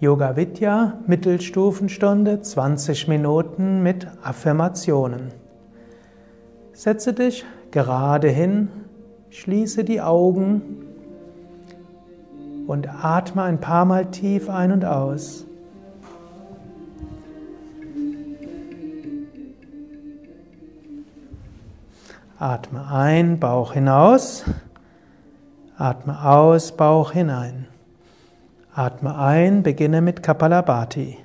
Yoga Vidya Mittelstufenstunde 20 Minuten mit Affirmationen. Setze dich gerade hin, schließe die Augen und atme ein paar Mal tief ein und aus. Atme ein, Bauch hinaus. Atme aus, Bauch hinein. Atme ein, beginne mit Kapalabhati.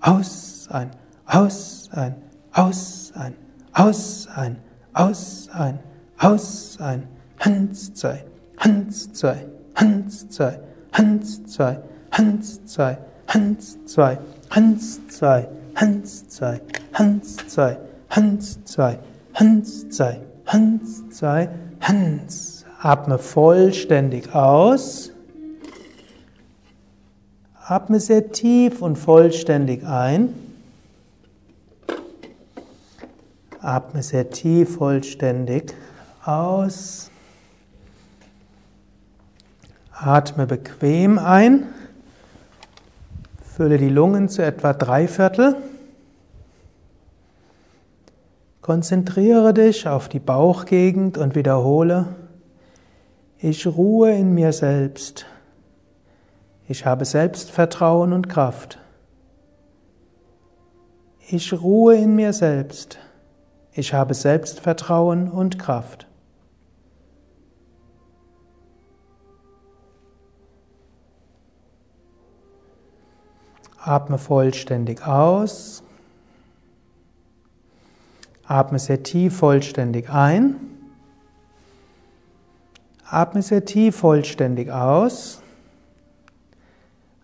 Aus, ein, aus, ein, aus, ein, aus, ein, aus, ein, aus, ein. Hans zwei, Hans zwei, Hans zwei, Hans zwei, Hans zwei, Hans zwei, Hans zwei, Hans zwei, Hans zwei, Hans zwei, Hans zwei, Hans zwei, Hans. Atme vollständig aus. Atme sehr tief und vollständig ein. Atme sehr tief vollständig aus. Atme bequem ein. Fülle die Lungen zu etwa drei Viertel. Konzentriere dich auf die Bauchgegend und wiederhole, ich ruhe in mir selbst. Ich habe Selbstvertrauen und Kraft. Ich ruhe in mir selbst. Ich habe Selbstvertrauen und Kraft. Atme vollständig aus. Atme sehr tief vollständig ein. Atme sehr tief vollständig aus.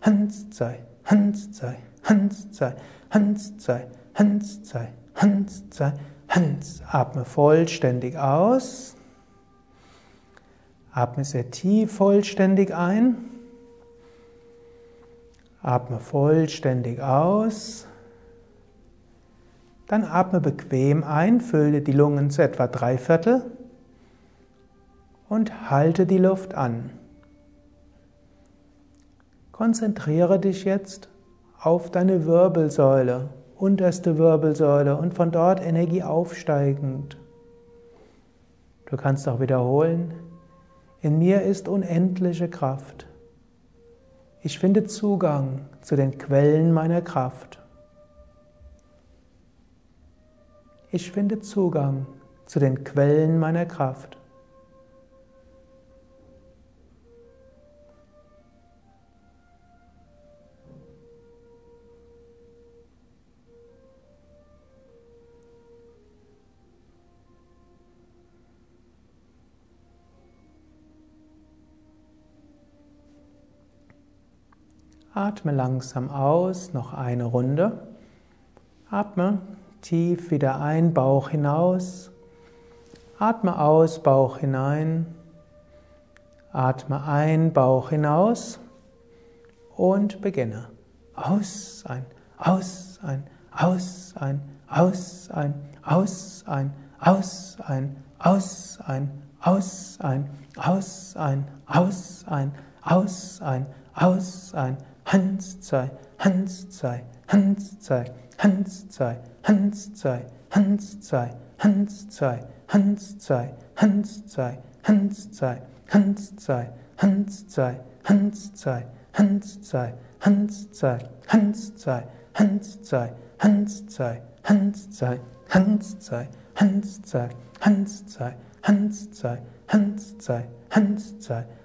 Hans zwei, Hans zwei, Hans zwei, Hans zwei, Hans zwei, Hans zwei, Hans. Atme vollständig aus. Atme sehr tief vollständig ein. Atme vollständig aus. Dann atme bequem ein, fülle die Lungen zu etwa drei Viertel und halte die Luft an. Konzentriere dich jetzt auf deine Wirbelsäule, unterste Wirbelsäule und von dort Energie aufsteigend. Du kannst auch wiederholen, in mir ist unendliche Kraft. Ich finde Zugang zu den Quellen meiner Kraft. Ich finde Zugang zu den Quellen meiner Kraft. Atme langsam aus, noch eine Runde. Atme tief wieder ein, Bauch hinaus. Atme aus, Bauch hinein. Atme ein, Bauch hinaus. Und beginne. Aus, ein, aus, ein, aus, ein, aus, ein, aus, ein, aus, ein, aus, ein, aus, ein, aus, ein, aus, ein, aus, ein, aus, ein, Hans zwei, Hans zwei, Hans zwei, Hans zwei, Hans zwei, Hans zwei, Hans zwei, Hans zwei, Hans zwei, Hans zwei, Hans zwei, Hans zwei,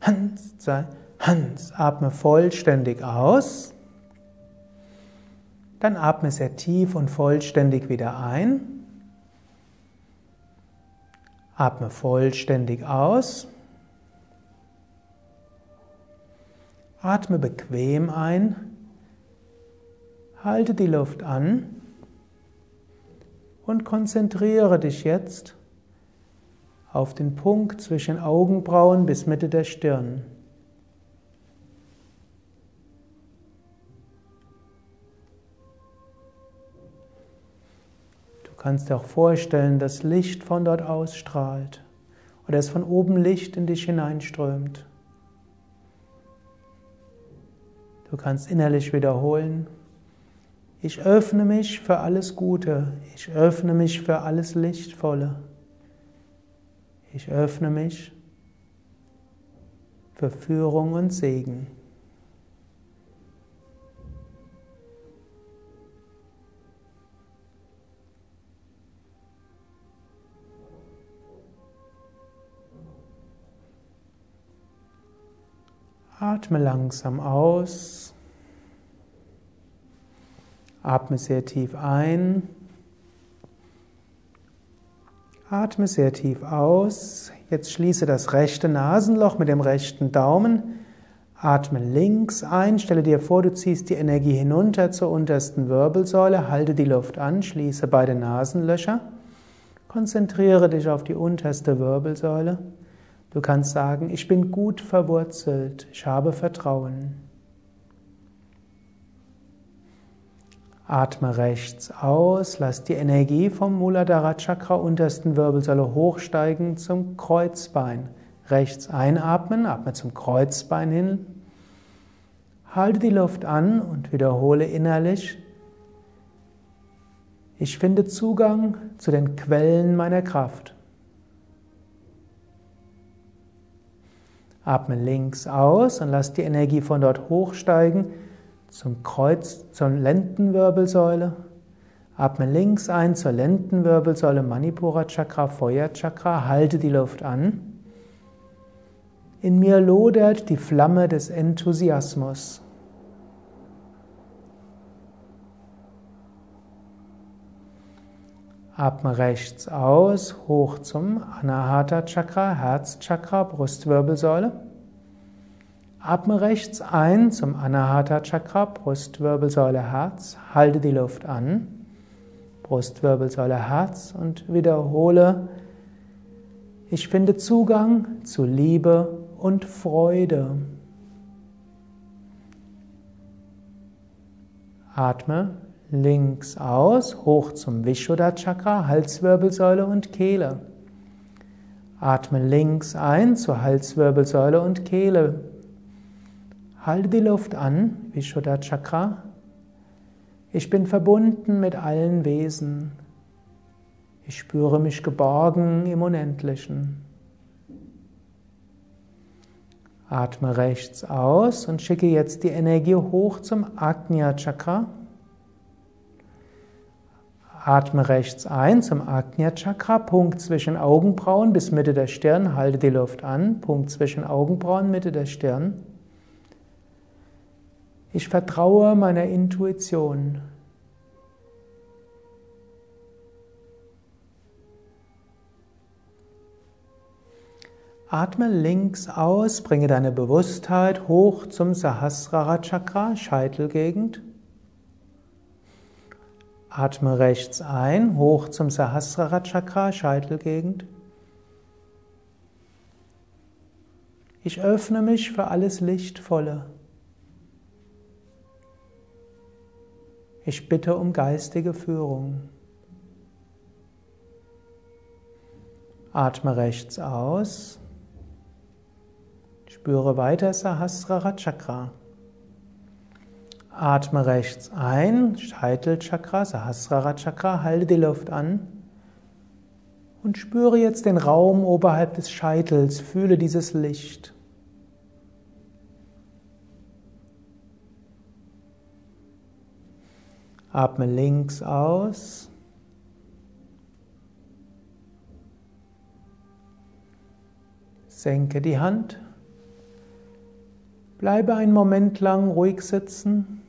Hans zwei, Hans, atme vollständig aus. Dann atme sehr tief und vollständig wieder ein. Atme vollständig aus. Atme bequem ein. Halte die Luft an und konzentriere dich jetzt auf den Punkt zwischen Augenbrauen bis Mitte der Stirn. Kannst dir auch vorstellen, dass Licht von dort ausstrahlt oder es von oben Licht in dich hineinströmt. Du kannst innerlich wiederholen, ich öffne mich für alles Gute, ich öffne mich für alles Lichtvolle, ich öffne mich für Führung und Segen. Atme langsam aus. Atme sehr tief ein. Atme sehr tief aus. Jetzt schließe das rechte Nasenloch mit dem rechten Daumen. Atme links ein. Stelle dir vor, du ziehst die Energie hinunter zur untersten Wirbelsäule. Halte die Luft an. Schließe beide Nasenlöcher. Konzentriere dich auf die unterste Wirbelsäule. Du kannst sagen, ich bin gut verwurzelt, ich habe Vertrauen. Atme rechts aus, lass die Energie vom Muladhara Chakra untersten Wirbelsäule hochsteigen zum Kreuzbein. Rechts einatmen, atme zum Kreuzbein hin. Halte die Luft an und wiederhole innerlich. Ich finde Zugang zu den Quellen meiner Kraft. Atme links aus und lass die Energie von dort hochsteigen zum Kreuz, zur Lendenwirbelsäule. Atme links ein zur Lendenwirbelsäule, Manipura Chakra, Feuer Chakra. Halte die Luft an. In mir lodert die Flamme des Enthusiasmus. Atme rechts aus, hoch zum Anahata Chakra, Herzchakra, Brustwirbelsäule. Atme rechts ein zum Anahata Chakra, Brustwirbelsäule, Herz. Halte die Luft an. Brustwirbelsäule, Herz und wiederhole. Ich finde Zugang zu Liebe und Freude. Atme links aus, hoch zum Vishuddha Chakra, Halswirbelsäule und Kehle. Atme links ein zur Halswirbelsäule und Kehle. Halte die Luft an, Vishuddha Chakra. Ich bin verbunden mit allen Wesen. Ich spüre mich geborgen im Unendlichen. Atme rechts aus und schicke jetzt die Energie hoch zum Agnya Chakra. Atme rechts ein zum Agnya Chakra, Punkt zwischen Augenbrauen bis Mitte der Stirn, halte die Luft an, Punkt zwischen Augenbrauen, Mitte der Stirn. Ich vertraue meiner Intuition. Atme links aus, bringe deine Bewusstheit hoch zum Sahasrara Chakra, Scheitelgegend. Atme rechts ein, hoch zum Sahasrara Chakra, Scheitelgegend. Ich öffne mich für alles Lichtvolle. Ich bitte um geistige Führung. Atme rechts aus. Spüre weiter Sahasrara Chakra. Atme rechts ein, Scheitelchakra, Sahasrara Chakra, halte die Luft an und spüre jetzt den Raum oberhalb des Scheitels, fühle dieses Licht. Atme links aus. Senke die Hand. Bleibe einen Moment lang ruhig sitzen.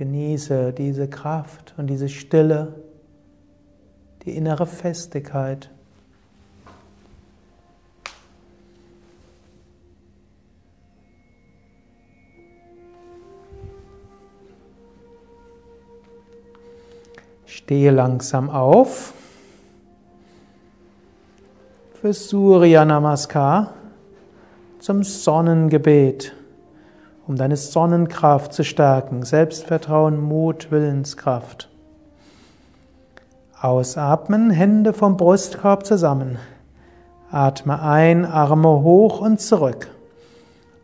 Genieße diese Kraft und diese Stille, die innere Festigkeit. Stehe langsam auf. Für Surya Namaskar zum Sonnengebet um deine Sonnenkraft zu stärken, Selbstvertrauen, Mut, Willenskraft. Ausatmen, Hände vom Brustkorb zusammen. Atme ein, Arme hoch und zurück.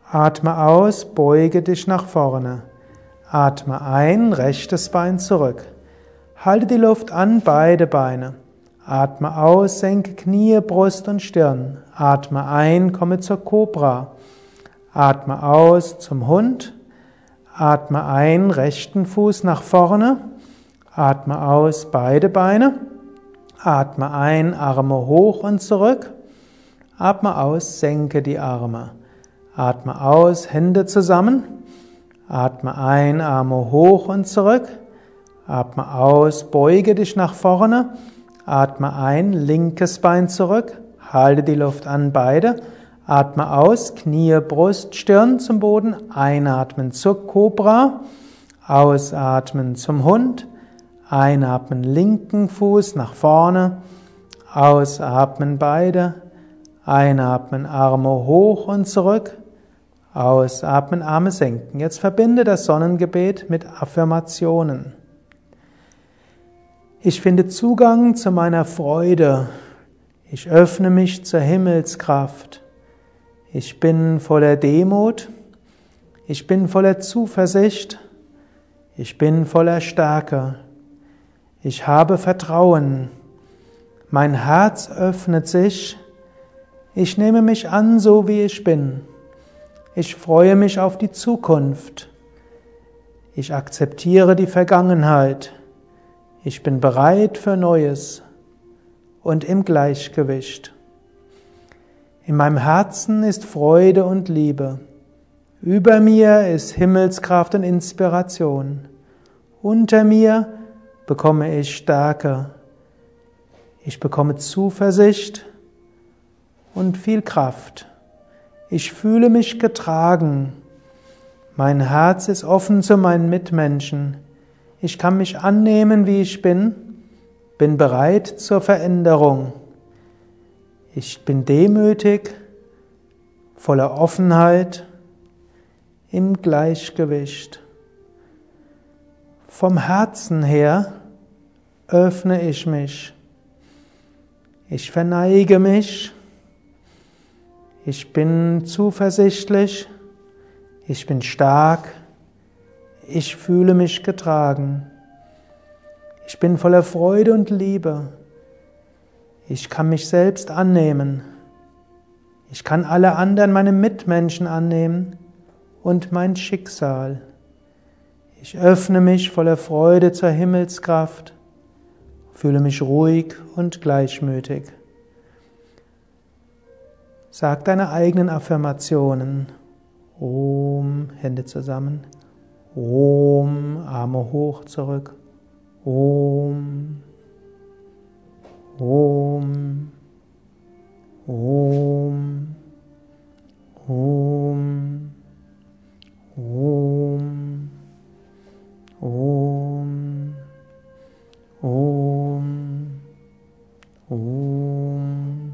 Atme aus, beuge dich nach vorne. Atme ein, rechtes Bein zurück. Halte die Luft an, beide Beine. Atme aus, senke Knie, Brust und Stirn. Atme ein, komme zur Kobra. Atme aus zum Hund. Atme ein, rechten Fuß nach vorne. Atme aus, beide Beine. Atme ein, Arme hoch und zurück. Atme aus, senke die Arme. Atme aus, Hände zusammen. Atme ein, Arme hoch und zurück. Atme aus, beuge dich nach vorne. Atme ein, linkes Bein zurück. Halte die Luft an, beide. Atme aus, Knie, Brust, Stirn zum Boden. Einatmen zur Cobra. Ausatmen zum Hund. Einatmen, linken Fuß nach vorne. Ausatmen, beide. Einatmen, Arme hoch und zurück. Ausatmen, Arme senken. Jetzt verbinde das Sonnengebet mit Affirmationen. Ich finde Zugang zu meiner Freude. Ich öffne mich zur Himmelskraft. Ich bin voller Demut. Ich bin voller Zuversicht. Ich bin voller Stärke. Ich habe Vertrauen. Mein Herz öffnet sich. Ich nehme mich an, so wie ich bin. Ich freue mich auf die Zukunft. Ich akzeptiere die Vergangenheit. Ich bin bereit für Neues und im Gleichgewicht. In meinem Herzen ist Freude und Liebe. Über mir ist Himmelskraft und Inspiration. Unter mir bekomme ich Stärke. Ich bekomme Zuversicht und viel Kraft. Ich fühle mich getragen. Mein Herz ist offen zu meinen Mitmenschen. Ich kann mich annehmen, wie ich bin, bin bereit zur Veränderung. Ich bin demütig, voller Offenheit, im Gleichgewicht. Vom Herzen her öffne ich mich. Ich verneige mich. Ich bin zuversichtlich. Ich bin stark. Ich fühle mich getragen. Ich bin voller Freude und Liebe. Ich kann mich selbst annehmen. Ich kann alle anderen, meine Mitmenschen annehmen und mein Schicksal. Ich öffne mich voller Freude zur Himmelskraft, fühle mich ruhig und gleichmütig. Sag deine eigenen Affirmationen. Om, Hände zusammen. Om, Arme hoch zurück. Om. Om. Om. Om. Om. Om. Om. Om.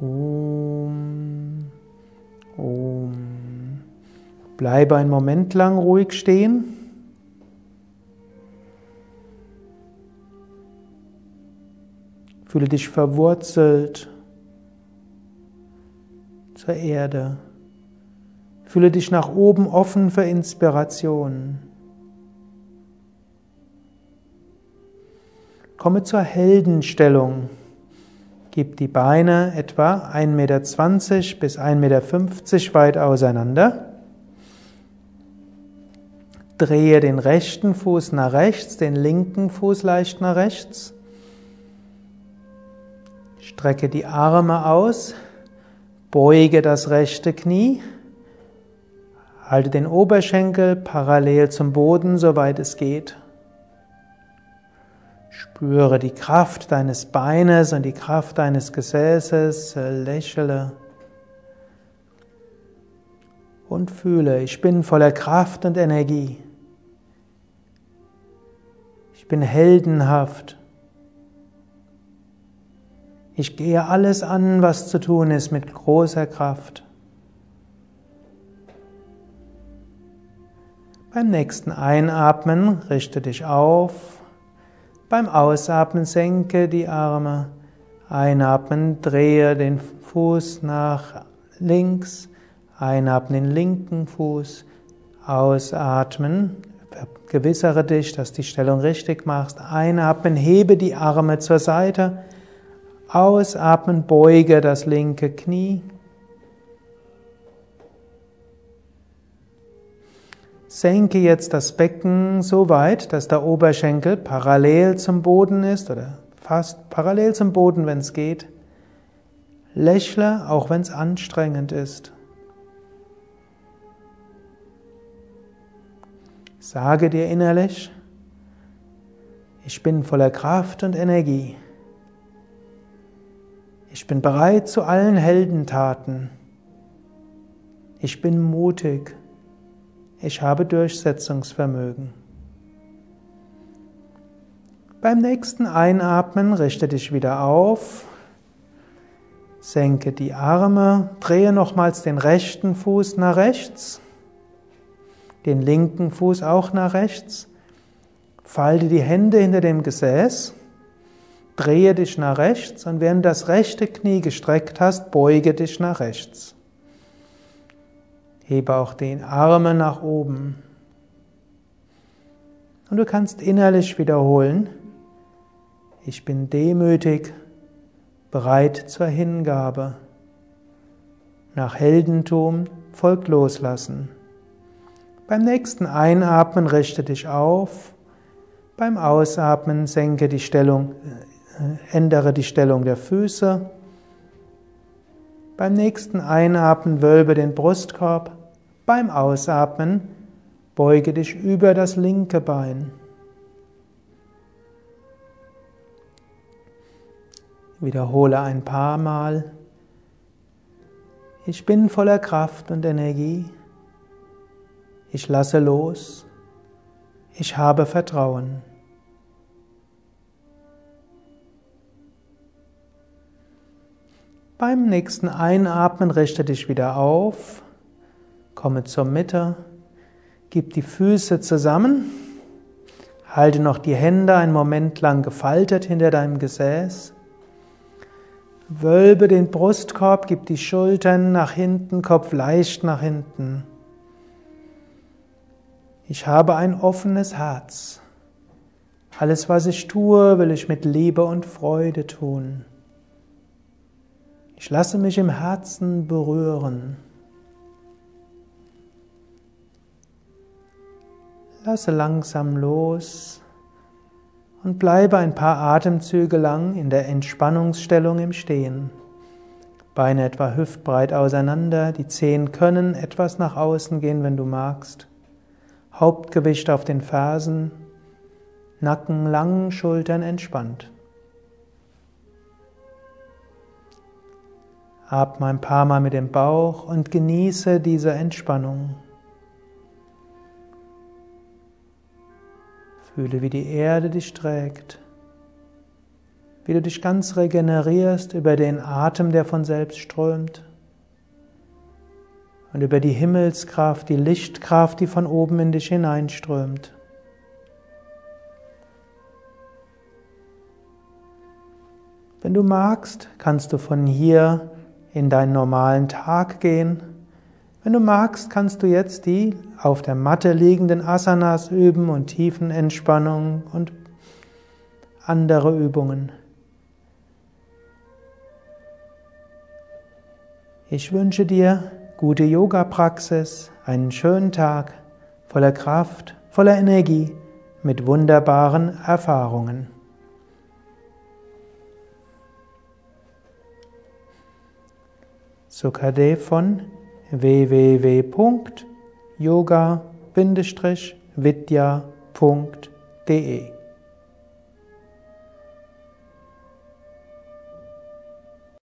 Om. Om. Bleibe einen Moment lang ruhig stehen. Fühle dich verwurzelt zur Erde. Fühle dich nach oben offen für Inspiration. Komme zur Heldenstellung. Gib die Beine etwa 1,20 Meter bis 1,50 Meter weit auseinander. Drehe den rechten Fuß nach rechts, den linken Fuß leicht nach rechts. Strecke die Arme aus, beuge das rechte Knie, halte den Oberschenkel parallel zum Boden, soweit es geht. Spüre die Kraft deines Beines und die Kraft deines Gesäßes, lächle und fühle, ich bin voller Kraft und Energie. Ich bin heldenhaft. Ich gehe alles an, was zu tun ist, mit großer Kraft. Beim nächsten Einatmen richte dich auf. Beim Ausatmen senke die Arme. Einatmen, drehe den Fuß nach links. Einatmen den linken Fuß. Ausatmen, vergewissere dich, dass die Stellung richtig machst. Einatmen, hebe die Arme zur Seite. Ausatmen, beuge das linke Knie. Senke jetzt das Becken so weit, dass der Oberschenkel parallel zum Boden ist oder fast parallel zum Boden, wenn es geht. Lächle, auch wenn es anstrengend ist. Sage dir innerlich, ich bin voller Kraft und Energie. Ich bin bereit zu allen Heldentaten. Ich bin mutig. Ich habe Durchsetzungsvermögen. Beim nächsten Einatmen richte dich wieder auf, senke die Arme, drehe nochmals den rechten Fuß nach rechts, den linken Fuß auch nach rechts, falte die Hände hinter dem Gesäß, drehe dich nach rechts und während du das rechte Knie gestreckt hast, beuge dich nach rechts. Hebe auch den Arme nach oben. Und du kannst innerlich wiederholen, ich bin demütig, bereit zur Hingabe. Nach Heldentum folgt Loslassen. Beim nächsten Einatmen richte dich auf. Beim Ausatmen senke die Stellung, ändere die Stellung der Füße. Beim nächsten Einatmen wölbe den Brustkorb. Beim Ausatmen beuge dich über das linke Bein. Wiederhole ein paar Mal. Ich bin voller Kraft und Energie. Ich lasse los. Ich habe Vertrauen. Beim nächsten Einatmen richte dich wieder auf. Komme zur Mitte, gib die Füße zusammen, halte noch die Hände einen Moment lang gefaltet hinter deinem Gesäß, wölbe den Brustkorb, gib die Schultern nach hinten, Kopf leicht nach hinten. Ich habe ein offenes Herz. Alles, was ich tue, will ich mit Liebe und Freude tun. Ich lasse mich im Herzen berühren. Lasse langsam los und bleibe ein paar Atemzüge lang in der Entspannungsstellung im Stehen. Beine etwa hüftbreit auseinander, die Zehen können etwas nach außen gehen, wenn du magst. Hauptgewicht auf den Fersen, Nacken lang, Schultern entspannt. Atme ein paar Mal mit dem Bauch und genieße diese Entspannung. Fühle, wie die Erde dich trägt, wie du dich ganz regenerierst über den Atem, der von selbst strömt und über die Himmelskraft, die Lichtkraft, die von oben in dich hineinströmt. Wenn du magst, kannst du von hier in deinen normalen Tag gehen wenn du magst, kannst du jetzt die auf der Matte liegenden Asanas üben und Tiefenentspannung und andere Übungen. Ich wünsche dir gute Yoga-Praxis, einen schönen Tag voller Kraft, voller Energie, mit wunderbaren Erfahrungen. Sukadev von www.yoga-vidya.de